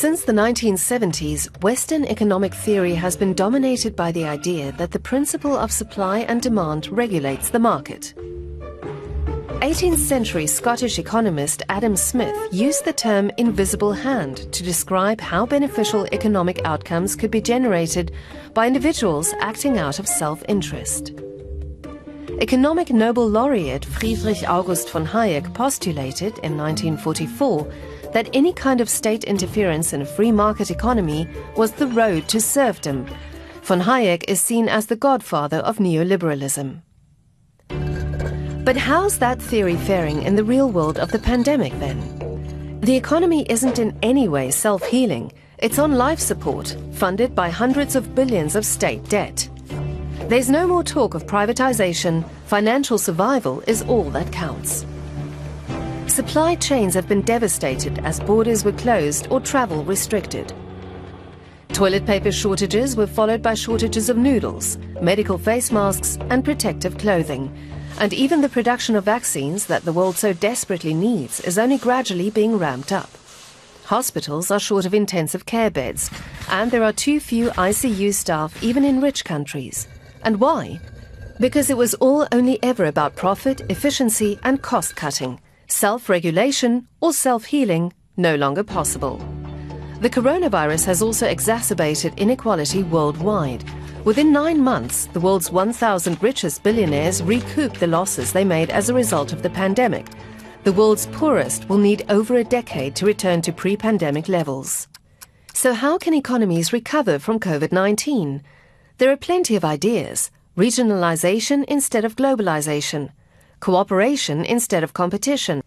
Since the 1970s, Western economic theory has been dominated by the idea that the principle of supply and demand regulates the market. 18th century Scottish economist Adam Smith used the term invisible hand to describe how beneficial economic outcomes could be generated by individuals acting out of self interest. Economic Nobel laureate Friedrich August von Hayek postulated in 1944 that any kind of state interference in a free market economy was the road to serfdom. Von Hayek is seen as the godfather of neoliberalism. But how's that theory faring in the real world of the pandemic then? The economy isn't in any way self healing, it's on life support, funded by hundreds of billions of state debt. There's no more talk of privatization, financial survival is all that counts. Supply chains have been devastated as borders were closed or travel restricted. Toilet paper shortages were followed by shortages of noodles, medical face masks, and protective clothing and even the production of vaccines that the world so desperately needs is only gradually being ramped up. Hospitals are short of intensive care beds, and there are too few ICU staff even in rich countries. And why? Because it was all only ever about profit, efficiency, and cost cutting. Self regulation or self healing no longer possible. The coronavirus has also exacerbated inequality worldwide Within nine months, the world's 1,000 richest billionaires recouped the losses they made as a result of the pandemic. The world's poorest will need over a decade to return to pre pandemic levels. So, how can economies recover from COVID 19? There are plenty of ideas regionalization instead of globalization, cooperation instead of competition,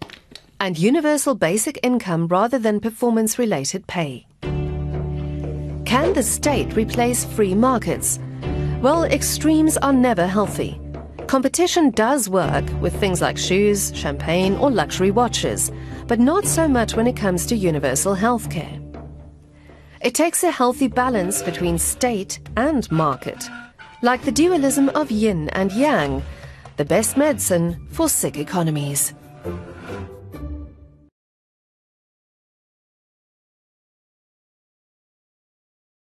and universal basic income rather than performance related pay. Can the state replace free markets? Well, extremes are never healthy. Competition does work with things like shoes, champagne, or luxury watches, but not so much when it comes to universal healthcare. It takes a healthy balance between state and market, like the dualism of yin and yang, the best medicine for sick economies.